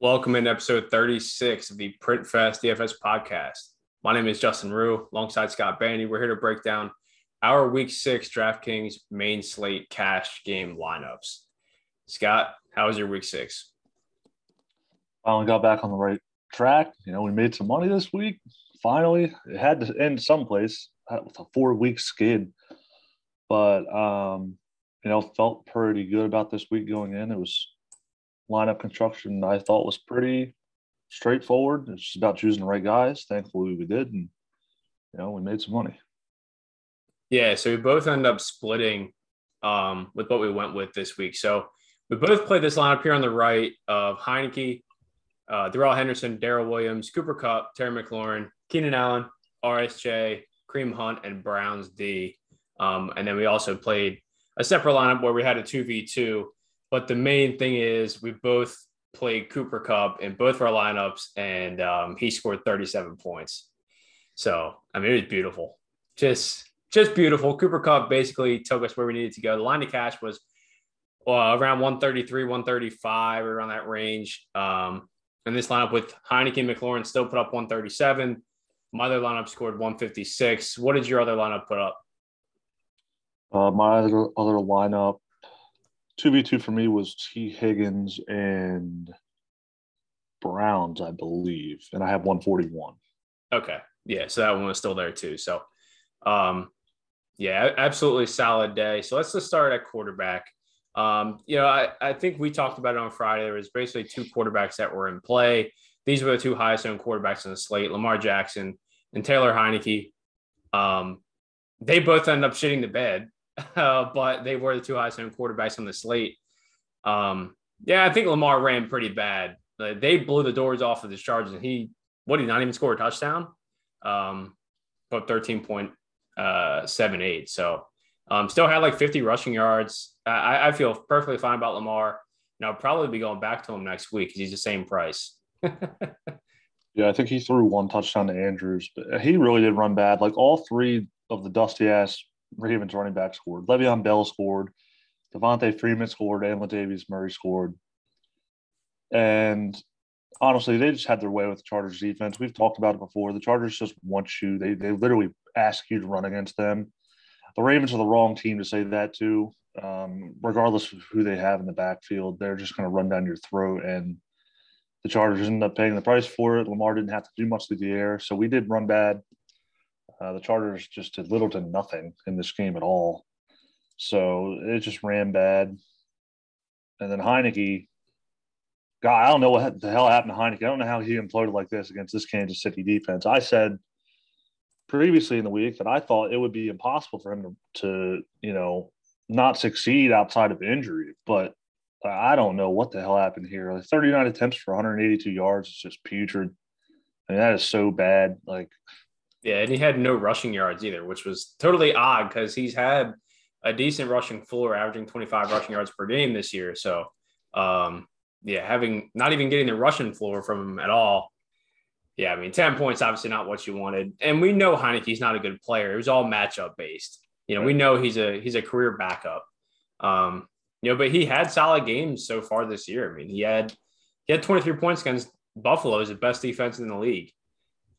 Welcome in episode 36 of the Print Fest DFS podcast. My name is Justin Rue, alongside Scott Bandy. We're here to break down our week six DraftKings main slate cash game lineups. Scott, how was your week six? Finally got back on the right track. You know, we made some money this week. Finally, it had to end someplace with a four week skid, but um, you know, felt pretty good about this week going in. It was lineup construction I thought was pretty straightforward. It's about choosing the right guys. Thankfully, we did, and you know, we made some money. Yeah, so we both end up splitting um, with what we went with this week. So we both played this lineup here on the right of Heinicke, uh, Darrell Henderson, Darrel Williams, Cooper Kupp, Terry McLaurin, Keenan Allen, RSJ, Kareem Hunt, and Browns D. Um, and then we also played a separate lineup where we had a 2v2 but the main thing is we both played Cooper Kupp in both of our lineups, and um, he scored 37 points. So I mean, it was beautiful, just just beautiful. Cooper Kupp basically took us where we needed to go. The line of cash was uh, around 133, 135, around that range. Um, and this lineup with Heinicke, McLaurin still put up 137. My other lineup scored 156. What did your other lineup put up? Uh, my other, other lineup two v two for me was Tee Higgins and Browns, I believe, and I have one forty one. Okay, yeah, so that one was still there too. So, um, yeah, absolutely solid day. So let's just start at quarterback. Um, you know, I, I think we talked about it on Friday. There was basically two quarterbacks that were in play. These were the two highest owned quarterbacks in the slate: Lamar Jackson and Taylor Heinicke. Um, they both end up shitting the bed uh, but they were the two highest owned quarterbacks on the slate. Um, yeah, I think Lamar ran pretty bad. Uh, they blew the doors off of the Chargers, and he what did he not even score a touchdown? Um, but thirteen point uh, seven eight. So um, still had like fifty rushing yards. I, I feel perfectly fine about Lamar. And I'll probably be going back to him next week because he's the same price. yeah, I think he threw one touchdown to Andrews, but he really did run bad. Like all three of the dusty ass Ravens running back scored. Le'Veon Bell scored. Devonta Freeman scored and Latavius Murray scored. And honestly, they just had their way with the Chargers defense. We've talked about it before. The Chargers just want you. They they literally ask you to run against them. The Ravens are the wrong team to say that to. Um, regardless of who they have in the backfield, they're just going to run down your throat. And the Chargers ended up paying the price for it. Lamar didn't have to do much through the air, so we did run bad. Uh, the Chargers just did little to nothing in this game at all. So it just ran bad. And then Heinicke, God, I don't know what the hell happened to Heinicke. I don't know how he imploded like this against this Kansas City defense. I said previously in the week that I thought it would be impossible for him to, to you know, not succeed outside of injury. But I don't know what the hell happened here. Like 39 attempts for 182 yards is just putrid. I mean, that is so bad. Like yeah, and he had no rushing yards either, which was totally odd because he's had a decent rushing floor, averaging 25 rushing yards per game this year. So, um, yeah, having not even getting the rushing floor from him at all. Yeah, I mean, 10 points, obviously not what you wanted. And we know Heinicke's not a good player. It was all matchup based. You know, we know he's a he's a career backup. Um, you know, but he had solid games so far this year. I mean, he had he had 23 points against Buffalo, is the best defense in the league.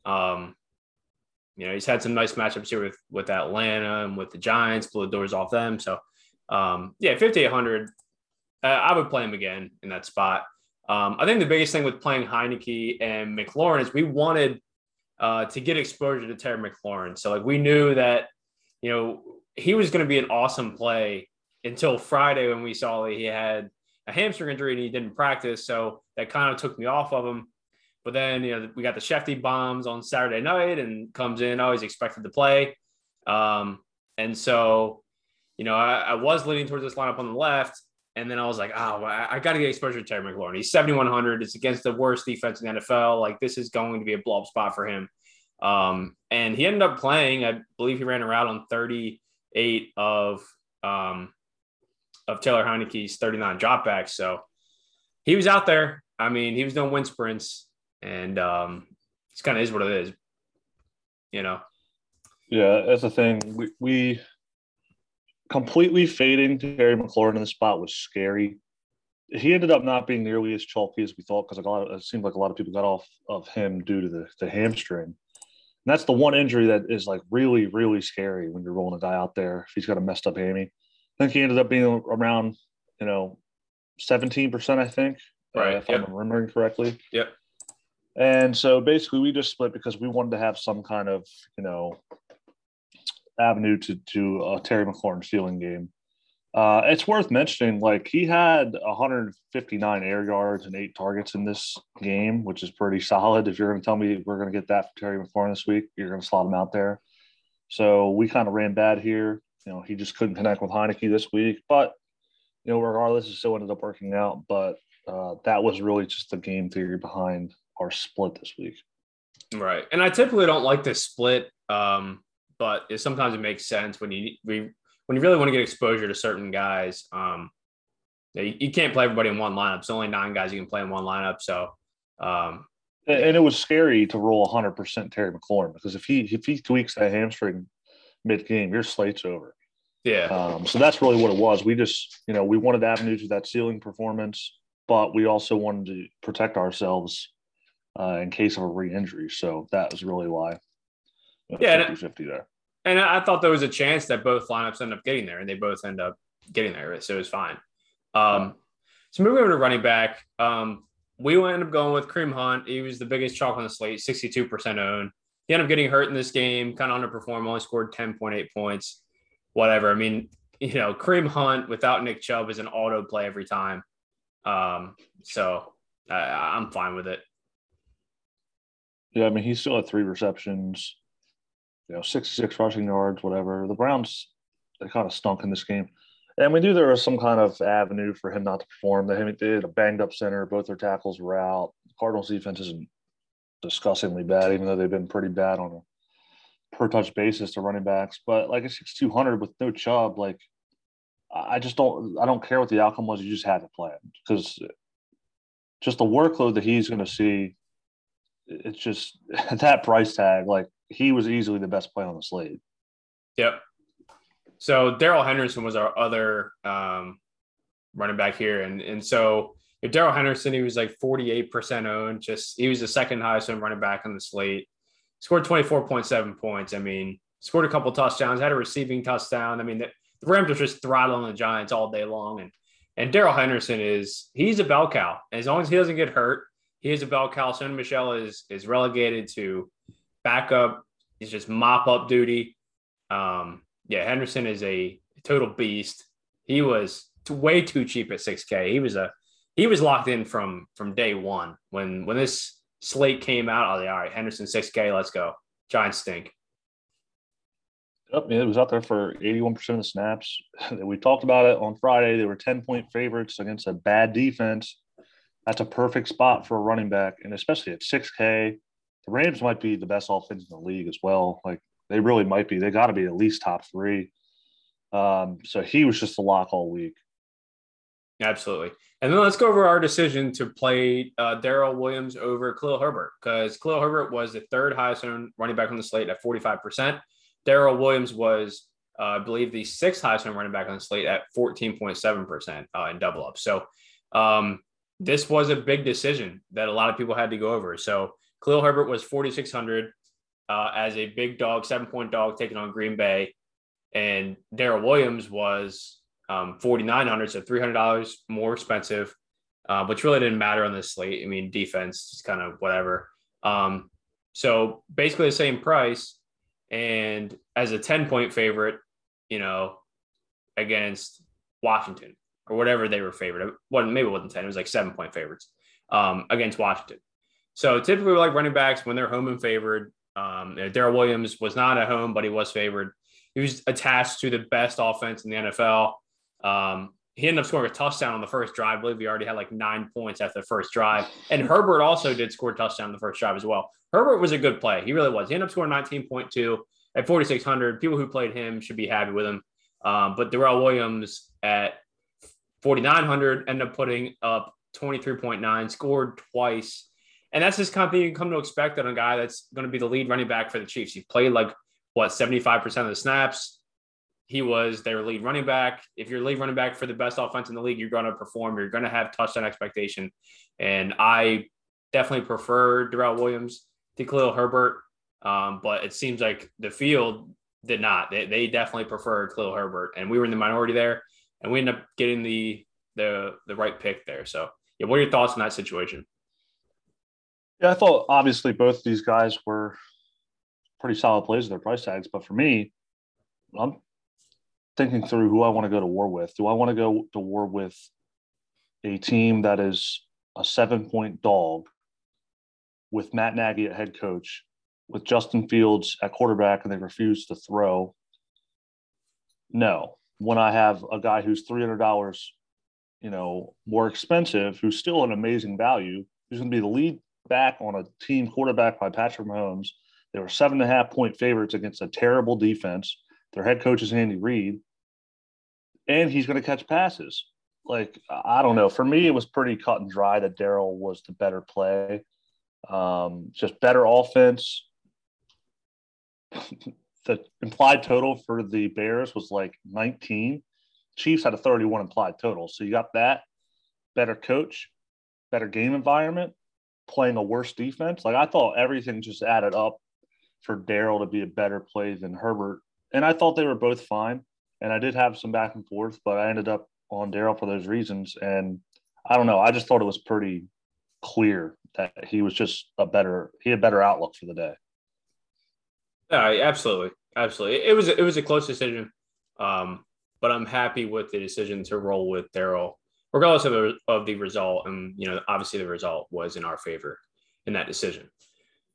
Um, you know, he's had some nice matchups here with with Atlanta and with the Giants, blew the doors off them. So, um, yeah, 5,800. Uh, I would play him again in that spot. Um, I think the biggest thing with playing Heinicke and McLaurin is we wanted uh, to get exposure to Terry McLaurin. So, like, we knew that, you know, he was going to be an awesome play until Friday when we saw that he had a hamstring injury and he didn't practice. So that kind of took me off of him. But then, you know, we got the Shefty bombs on Saturday night and comes in always expected to play. Um, and so, you know, I, I, was leaning towards this lineup on the left. And then I was like, oh, I, I got to get exposure to Terry McLaurin. He's 7,100. It's against the worst defense in the NFL. Like, this is going to be a blow up spot for him. Um, and he ended up playing, I believe he ran a route on 38 of, um, of Taylor Heinicke's 39 dropbacks. So he was out there. I mean, he was doing wind sprints and um, it's kind of is what it is, you know. Yeah, that's the thing. We, we completely fading Terry McLaurin in the spot was scary. he ended up not being nearly as chalky as we thought because a lot of, it seemed like a lot of people got off of him due to the, the hamstring. And that's the one injury that is like really, really scary when you're rolling a guy out there if he's got a messed up hammy. I think he ended up being around, you know, 17%, I think, uh, right, uh, if yep. I'm remembering correctly. Yep. And so basically we just split because we wanted to have some kind of, you know, avenue to, to a Terry McLaurin stealing game. Uh, it's worth mentioning, like he had 159 air yards and eight targets in this game, which is pretty solid. If you're going to tell me we're going to get that from Terry McLaurin this week, you're going to slot him out there. So we kind of ran bad here. You know, he just couldn't connect with Heinicke this week, but you know, regardless, it still ended up working out. But uh, that was really just the game theory behind our split this week. Right, and I typically don't like to split, um, but it, sometimes it makes sense when you we when you really want to get exposure to certain guys, um, you, you, can't play everybody in one lineup. It's only nine guys you can play in one lineup. So, um, and it was scary to roll 100% Terry McLaurin because if he if he tweaks that hamstring mid game, your slate's over. Yeah. Um, so that's really what it was. We just, you know, we wanted avenues with that ceiling performance, but we also wanted to protect ourselves uh, in case of a re-injury. So that was really why. Yeah, 50, 50 there. And I thought there was a chance that both lineups end up getting there, and they both end up getting there, so it was fine. Um, so moving over to running back, um, we ended up going with Kareem Hunt. He was the biggest chalk on the slate, 62% owned. He ended up getting hurt in this game, kind of underperformed, only scored 10.8 points. Whatever. I mean, you know, Kareem Hunt without Nick Chubb is an auto play every time. Um, so I, I'm fine with it. Yeah, I mean, he still had three receptions, you know, 66 rushing yards, whatever. The Browns, they kind of stunk in this game. And we knew there was some kind of avenue for him not to perform. They did a banged up center. Both their tackles were out. The Cardinals defense isn't disgustingly bad, even though they've been pretty bad on a per touch basis to running backs. But like a 6,200 with no Chubb, like I just don't, I don't care what the outcome was. You just had to play because just the workload that he's going to see, it's just that price tag. Like he was easily the best play on the slate. Yep. So Darrell Henderson was our other um, running back here, and and so if Darrell Henderson, he was like forty eight percent owned. Just he was the second highest owned running back on the slate. Scored twenty four point seven points. I mean, scored a couple touchdowns, had a receiving touchdown. I mean, the, the Rams are just throttling the Giants all day long, and and Darrell Henderson is he's a bell cow. As long as he doesn't get hurt, he is a bell cow. Sony Michel is is relegated to backup. He's just mop up duty. Um, yeah, Henderson is a total beast. He was way too cheap at 6K. He was a he was locked in from from day one. When when this slate came out, I was like, all right, Henderson 6K, let's go. Giants stink. Yep, it was out there for 81% of the snaps. We talked about it on Friday. They were 10 point favorites against a bad defense. That's a perfect spot for a running back, and especially at 6K, the Rams might be the best offense in the league as well. Like they really might be. They got to be at least top three. Um, so he was just a lock all week. Absolutely. And then let's go over our decision to play uh, Darrel Williams over Khalil Herbert because Khalil Herbert was the third highest owned running back on the slate at 45%. Darrel Williams was, uh, I believe, the sixth highest owned running back on the slate at 14.7% uh, in double up. So um, this was a big decision that a lot of people had to go over. So Khalil Herbert was 4,600 uh, as a big dog, seven point dog taking on Green Bay. And Darrel Williams was um, 4,900, so $300 more expensive, uh, which really didn't matter on this slate. I mean, defense is kind of whatever. Um, so basically the same price. And as a 10 point favorite, you know, against Washington or whatever they were favored. Well, maybe it wasn't 10, it was like seven point favorites um, against Washington. So typically, like running backs, when they're home and favored, um, Darrel Williams was not at home, but he was favored. He was attached to the best offense in the NFL. Um, he ended up scoring a touchdown on the first drive. I believe he already had like nine points after the first drive. And Herbert also did score a touchdown on the first drive as well. Herbert was a good play. He really was. He ended up scoring 19.2 at 4,600. People who played him should be happy with him. Um, but Darrel Williams at 4,900 ended up putting up 23.9, scored twice. And that's just kind of thing you come to expect on a guy that's going to be the lead running back for the Chiefs. He played like what 75% of the snaps. he was their lead running back. If you're lead running back for the best offense in the league, you're going to perform. You're going to have touchdown expectation. And I definitely prefer Darrel Williams to Khalil Herbert. Um, but it seems like the field did not. They, they definitely preferred Khalil Herbert, and we were in the minority there, and we end up getting the the the right pick there. So, yeah, what are your thoughts on that situation? Yeah, I thought obviously both these guys were pretty solid plays with their price tags, but for me, I'm thinking through who I want to go to war with. Do I want to go to war with a team that is a seven point dog with Matt Nagy at head coach, with Justin Fields at quarterback, and they refuse to throw? No. When I have a guy who's three hundred dollars, you know, more expensive, who's still an amazing value, who's going to be the lead back on a team quarterback by Patrick Mahomes. They were seven and a half point favorites against a terrible defense. Their head coach is Andy Reid, and he's going to catch passes like I don't know. For me, it was pretty cut and dry that Darrel was the better play. Um, just better offense. the implied total for the Bears was like 19. Chiefs had a 31 implied total. So you got that better coach, better game environment, playing a worse defense. Like I thought everything just added up for Darrel to be a better play than Herbert. And I thought they were both fine. And I did have some back and forth, but I ended up on Darrel for those reasons. And I don't know. I just thought it was pretty clear that he was just a better he had better outlook for the day. Yeah, absolutely, absolutely. It was it was a close decision, um, but I'm happy with the decision to roll with Darrel, regardless of the, of the result. And you know, obviously, the result was in our favor in that decision.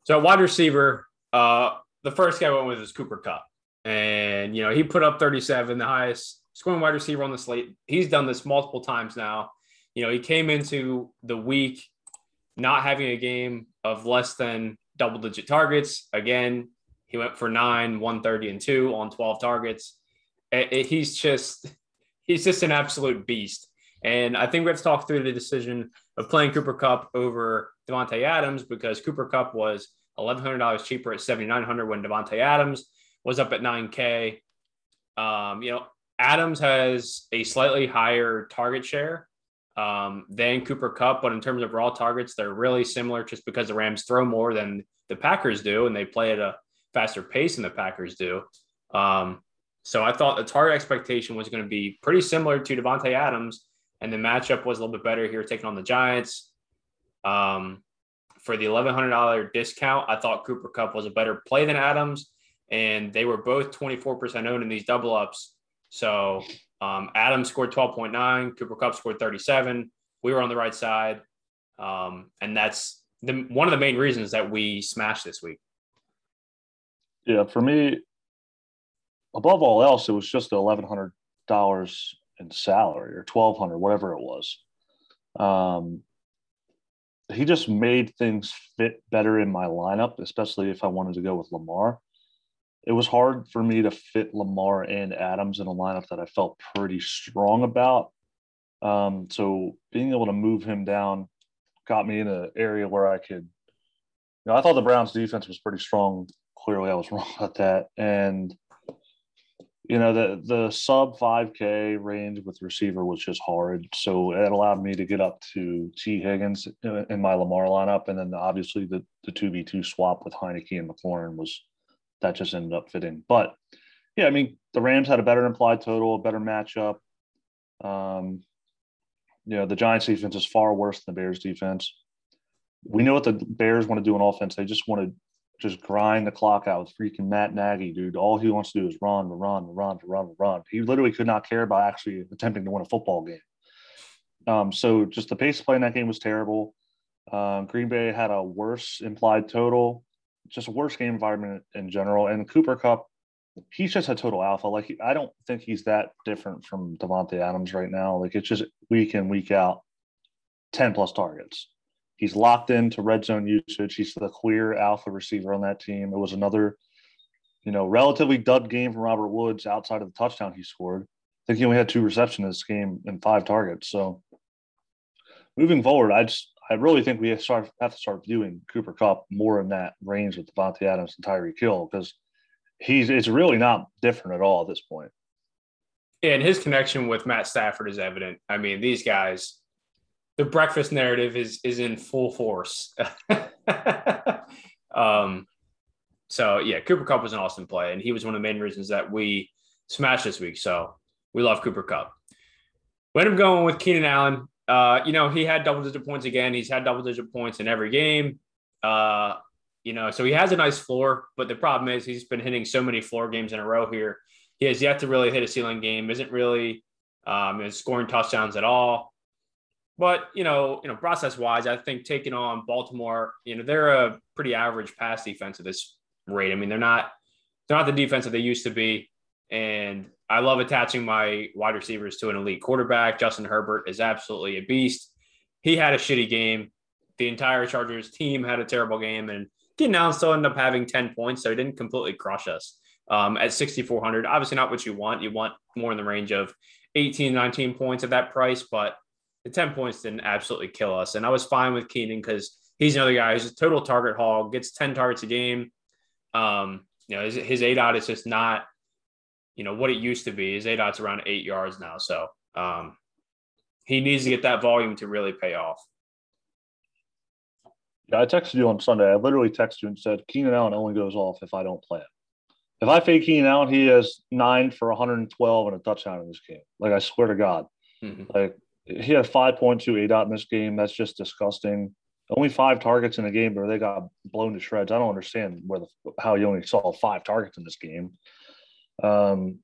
So, wide receiver, uh, the first guy I went with is Cooper Kupp, and you know he put up 37, the highest scoring wide receiver on the slate. He's done this multiple times now. You know, he came into the week not having a game of less than double digit targets. Again, he went for nine, 130, and two on 12 targets. It, it, he's just he's just an absolute beast. And I think we have to talk through the decision of playing Cooper Kupp over Davante Adams because Cooper Kupp was $1,100 cheaper at 7,900 when Davante Adams was up at 9K. Um, you know, Adams has a slightly higher target share um, than Cooper Kupp, but in terms of raw targets, they're really similar just because the Rams throw more than the Packers do, and they play at a faster pace than the Packers do. Um, so I thought the target expectation was going to be pretty similar to Davante Adams, and the matchup was a little bit better here, taking on the Giants. Um, for the $1,100 discount, I thought Cooper Kupp was a better play than Adams, and they were both 24% owned in these double ups. So um, Adam scored 12.9, Cooper Kupp scored 37. We were on the right side. Um, and that's the, one of the main reasons that we smashed this week. Yeah, for me, above all else, it was just the $1,100 in salary or 1200 whatever it was. Um, he just made things fit better in my lineup, especially if I wanted to go with Lamar it was hard for me to fit Lamar and Adams in a lineup that I felt pretty strong about. Um, so being able to move him down got me in an area where I could, you know, I thought the Browns defense was pretty strong. Clearly, I was wrong about that. And, you know, the the sub 5K range with receiver was just hard. So it allowed me to get up to Tee Higgins in my Lamar lineup. And then obviously the, the 2v2 swap with Heinicke and McLaurin was that just ended up fitting. But yeah, I mean, the Rams had a better implied total, a better matchup. Um, you know, the Giants defense is far worse than the Bears defense. We know what the Bears want to do on offense. They just want to just grind the clock out with freaking Matt Nagy, dude. All he wants to do is run, run, run, run, run. He literally could not care about actually attempting to win a football game. Um, so just the pace of play in that game was terrible. Um, Green Bay had a worse implied total just a worse game environment in general. And Cooper Kupp, he's just a total alpha. Like I don't think he's that different from Davante Adams right now. Like it's just week in week out, ten plus targets. He's locked into red zone usage. He's the clear alpha receiver on that team. It was another, you know, relatively dud game from Robert Woods outside of the touchdown he scored. I think he only had two receptions this game and five targets. So moving forward, I just I really think we have, start, have to start viewing Cooper Kupp more in that range with Davante Adams and Tyreek Hill because he's it's really not different at all at this point. and his connection with Matt Stafford is evident. I mean, these guys, the breakfast narrative is is in full force. um, so yeah, Cooper Kupp was an awesome play, and he was one of the main reasons that we smashed this week. So we love Cooper Kupp. We end up going with Keenan Allen. Uh, you know, he had double digit points again. He's had double digit points in every game. Uh, you know, so he has a nice floor, but the problem is he's been hitting so many floor games in a row here. He has yet to really hit a ceiling game, isn't really um, scoring touchdowns at all. But you know, you know, process wise, I think taking on Baltimore, you know, they're a pretty average pass defense at this rate. I mean, they're not they're not the defense that they used to be. And I love attaching my wide receivers to an elite quarterback. Justin Herbert is absolutely a beast. He had a shitty game. The entire Chargers team had a terrible game, and Allen still ended up having 10 points, so he didn't completely crush us um, at 6,400. Obviously, not what you want. You want more in the range of 18, 19 points at that price, but the 10 points didn't absolutely kill us. And I was fine with Keenan because he's another guy who's a total target hog, gets 10 targets a game. Um, you know, his, his aDOT is just not, you know, what it used to be. His eight aDOT's around eight yards now. So um, he needs to get that volume to really pay off. Yeah, I texted you on Sunday. I literally texted you and said Keenan Allen only goes off if I don't play him. If I fake Keenan Allen, he has nine for 112 and a touchdown in this game. Like I swear to God, mm-hmm. like he had 5.2 aDOT in this game. That's just disgusting. Only five targets in a game, but they got blown to shreds. I don't understand where the, how you only saw five targets in this game. Um,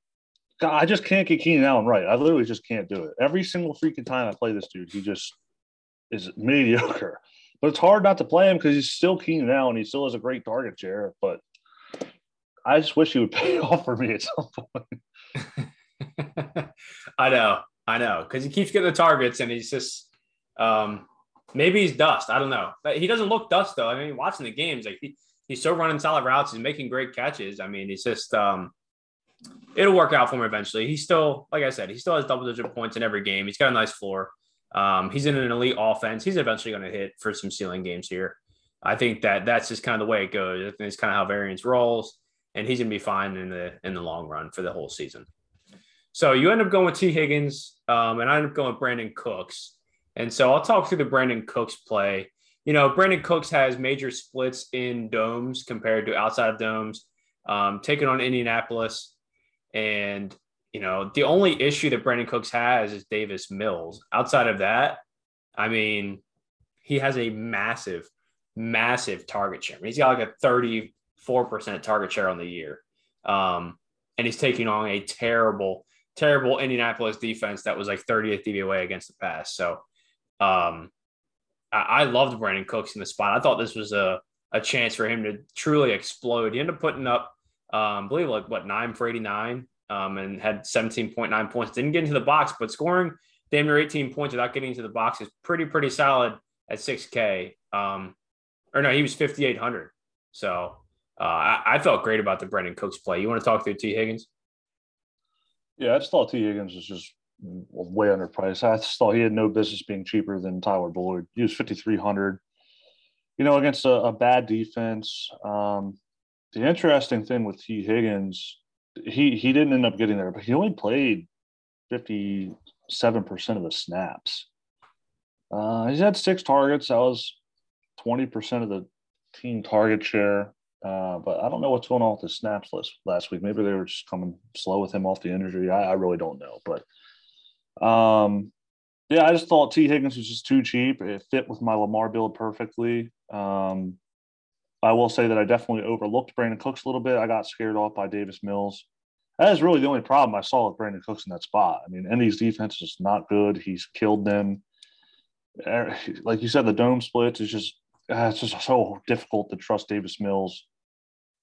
I just can't get Keenan Allen right. I literally just can't do it. Every single freaking time I play this dude, he just is mediocre. But it's hard not to play him because he's still Keenan Allen. He still has a great target share. But I just wish he would pay off for me at some point. I know, I know, because he keeps getting the targets, and he's just um, maybe he's dust. I don't know. But he doesn't look dust though. I mean, watching the games, like he, he's still running solid routes. He's making great catches. I mean, he's just um, it'll work out for him eventually. He's still, like I said, he still has double digit points in every game. He's got a nice floor. Um, he's in an elite offense. He's eventually going to hit for some ceiling games here. I think that that's just kind of the way it goes. I think it's kind of how variance rolls, and he's going to be fine in the in the long run for the whole season. So you end up going with Tee Higgins, um, and I end up going with Brandin Cooks. And so I'll talk through the Brandin Cooks play. You know, Brandin Cooks has major splits in domes compared to outside of domes, um, taking on Indianapolis. And you know, the only issue that Brandin Cooks has is Davis Mills. Outside of that, I mean, he has a massive, massive target share. I mean, he's got like a 34% target share on the year. Um, and he's taking on a terrible, terrible Indianapolis defense that was like 30th DVOA against the pass. So um, I, I loved Brandin Cooks in the spot. I thought this was a, a chance for him to truly explode. He ended up putting up, um, I believe, like what, nine for 89 um, and had 17.9 points. Didn't get into the box, but scoring damn near 18 points without getting into the box is pretty, pretty solid at 6K. Um, or no, he was 5,800. So uh, I, I, felt great about the Brandin Cooks play. You want to talk through Tee Higgins? Yeah, I just thought Tee Higgins was just way underpriced. I just thought he had no business being cheaper than Tyler Boyd. He was 5,300. You know, against a, a bad defense. Um, the interesting thing with Tee Higgins he he didn't end up getting there, but he only played fifty seven percent of the snaps. Uh, he's had six targets. That was twenty percent of the team target share. Uh, but I don't know what's going on with the snaps list last week. Maybe they were just coming slow with him off the injury. I, I really don't know. But um, yeah, I just thought Tee Higgins was just too cheap. It fit with my Lamar build perfectly. Um, I will say that I definitely overlooked Brandin Cooks a little bit. I got scared off by Davis Mills. That is really the only problem I saw with Brandin Cooks in that spot. I mean, Indy's defense is not good. He's killed them. Er, like you said, the dome splits is just uh, it's just so difficult to trust Davis Mills.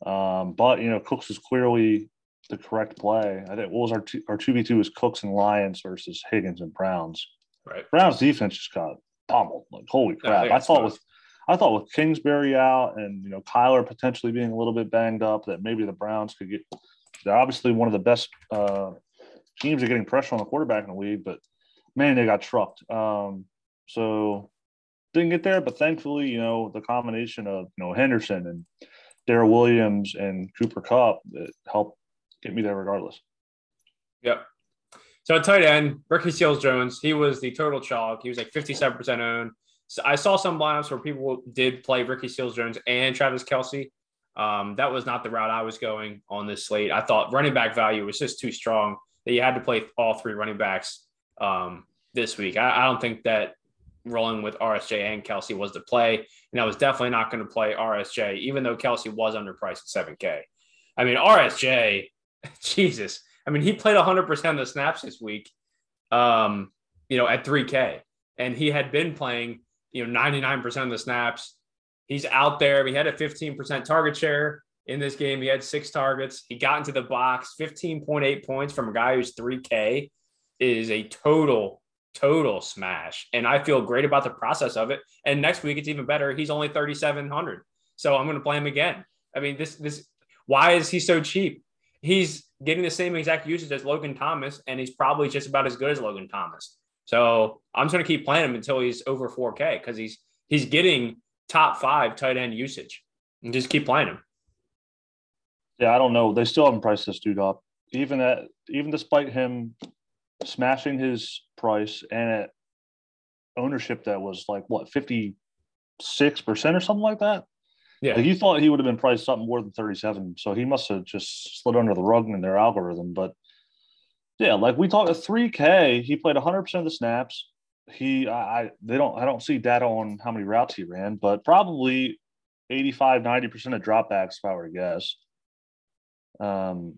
Um, but you know, Cooks is clearly the correct play. I think what was our two, our two v two was Cooks and Lions versus Higgins and Browns. Right. Browns defense just got pummeled. Like holy crap! Yeah, I, I thought with I thought with Kingsbury out and you know Kyler potentially being a little bit banged up, that maybe the Browns could get. They're obviously one of the best uh, teams are getting pressure on the quarterback in the league, but man, they got trucked. Um, so didn't get there, but thankfully, you know, the combination of you know Henderson and Darrel Williams and Cooper Kupp that helped get me there regardless. Yep. So tight end, Ricky Seals Jones, he was the total chalk. He was like 57% owned. So I saw some lineups where people did play Ricky Seals Jones and Travis Kelce. Um, that was not the route I was going on this slate. I thought running back value was just too strong that you had to play all three running backs um, this week. I, I, don't think that rolling with RSJ and Kelce was the play. And I was definitely not going to play RSJ, even though Kelce was underpriced at 7K. I mean, RSJ, Jesus. I mean, he played 100% of the snaps this week, um, you know, at 3K. And he had been playing, you know, 99% of the snaps He's out there. He had a 15% target share in this game. He had six targets. He got into the box. 15.8 points from a guy who's 3K is a total, total smash. And I feel great about the process of it. And next week it's even better. He's only 3,700. So I'm going to play him again. I mean, this, this, why is he so cheap? He's getting the same exact usage as Logan Thomas, and he's probably just about as good as Logan Thomas. So I'm just going to keep playing him until he's over 4K because he's he's getting top five tight end usage and just keep playing him. Yeah, I don't know. They still haven't priced this dude up. Even at even despite him smashing his price and at ownership that was like what 56% or something like that. Yeah. Like you thought he would have been priced something more than 37. So he must have just slid under the rug in their algorithm. But yeah, like we talked, a 3K, he played 100% of the snaps he I they don't I don't see data on how many routes he ran, but probably 85 90% of dropbacks if I were to guess. Um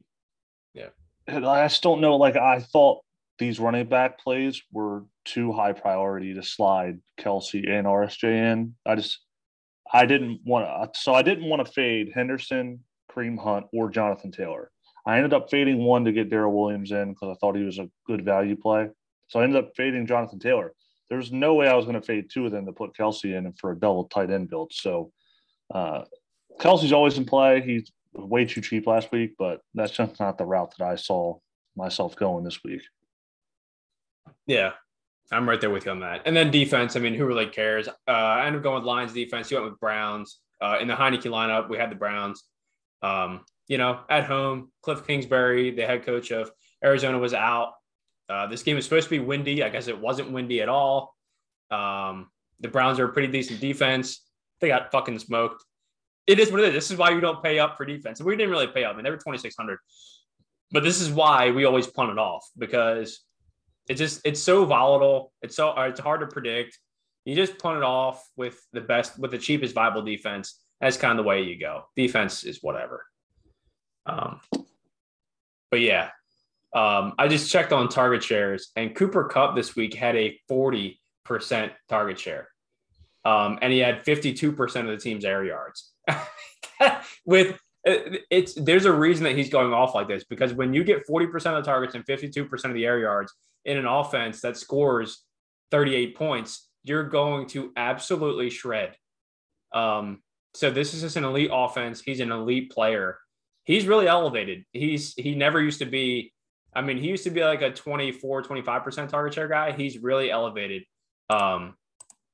yeah. I just don't know like I thought these running back plays were too high priority to slide Kelce and RSJ in. I just I didn't want to so I didn't want to fade Henderson, Kareem Hunt, or Jonathan Taylor. I ended up fading one to get Darrel Williams in because I thought he was a good value play. So I ended up fading Jonathan Taylor. There's no way I was going to fade two of them to put Kelce in for a double tight end build. So uh, Kelce's always in play. He's way too cheap last week, but that's just not the route that I saw myself going this week. Yeah, I'm right there with you on that. And then defense, I mean, who really cares? Uh, I ended up going with Lions defense. You went with Browns. Uh, in the Heinicke lineup, we had the Browns. Um, you know, at home, Cliff Kingsbury, the head coach of Arizona, was out. Uh, this game was supposed to be windy. I guess it wasn't windy at all. Um, the Browns are a pretty decent defense. They got fucking smoked. It is what it is. This is why you don't pay up for defense. We didn't really pay up. I mean, they were 2,600. But this is why we always punt it off because it's just, it's so volatile. It's so, uh, it's hard to predict. You just punt it off with the best, with the cheapest viable defense. That's kind of the way you go. Defense is whatever. Um, but yeah, um, I just checked on target shares, and Cooper Kupp this week had a 40% target share. Um, and he had 52% of the team's air yards. With uh, it's there's a reason that he's going off like this because when you get 40% of the targets and 52% of the air yards in an offense that scores 38 points, you're going to absolutely shred. Um, so this is just an elite offense. He's an elite player. He's really elevated. He's he never used to be I mean, he used to be like a 24, 25% target share guy. He's really elevated um,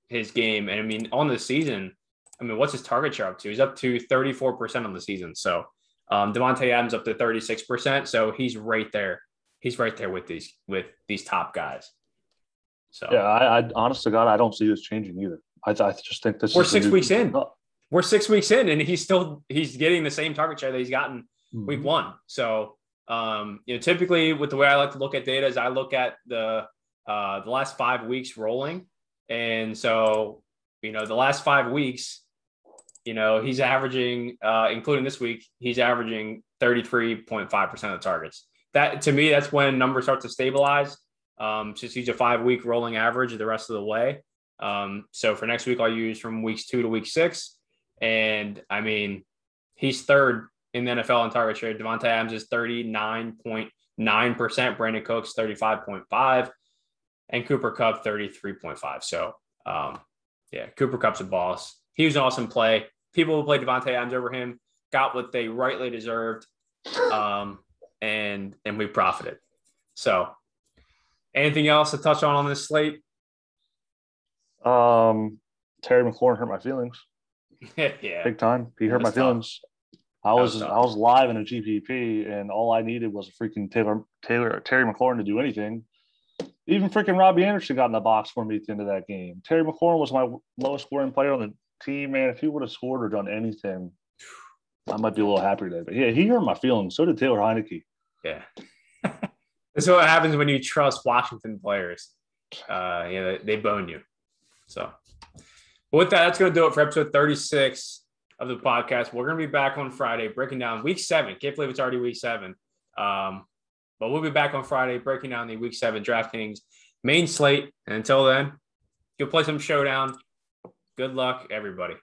his game. And I mean, on the season, I mean, what's his target share up to? He's up to 34% on the season. So um, Davante Adams up to 36%. So he's right there. He's right there with these with these top guys. So yeah, I, I honest to God, I don't see this changing either. I, I just think this. We're six weeks in. We're six weeks in, and he's still he's getting the same target share that he's gotten mm-hmm. week one. So um, you know, typically with the way I like to look at data is I look at the uh, the last five weeks rolling, and so you know the last five weeks, you know he's averaging, uh, including this week, he's averaging thirty three point five percent of the targets. That to me, that's when numbers start to stabilize. Um, since he's a five week rolling average the rest of the way. Um, so for next week, I'll use from weeks two to week six, and I mean he's third in the NFL in target share. Davante Adams is 39.9%, Brandin Cooks 35.5, and Cooper Kupp 33.5. So um, yeah, Cooper Kupp's a boss. He was an awesome play. People who played Davante Adams over him got what they rightly deserved. Um, and and we profited. So anything else to touch on on this slate? Um, Terry McLaurin hurt my feelings. yeah, big time. He hurt my feelings. I was, was I was live in a GPP, and all I needed was a freaking Taylor Taylor Terry McLaurin to do anything. Even freaking Robbie Anderson got in the box for me at the end of that game. Terry McLaurin was my lowest scoring player on the team, man. If he would have scored or done anything, I might be a little happier today. But yeah, he hurt my feelings. So did Taylor Heinicke. Yeah. That's what happens when you trust Washington players. Uh, know, they bone you. So, but with that, that's going to do it for episode 36 of the podcast. We're going to be back on Friday breaking down week seven. Can't believe it's already week seven. Um, but we'll be back on Friday breaking down the week seven DraftKings main slate. And until then, you'll play some showdown. Good luck, everybody.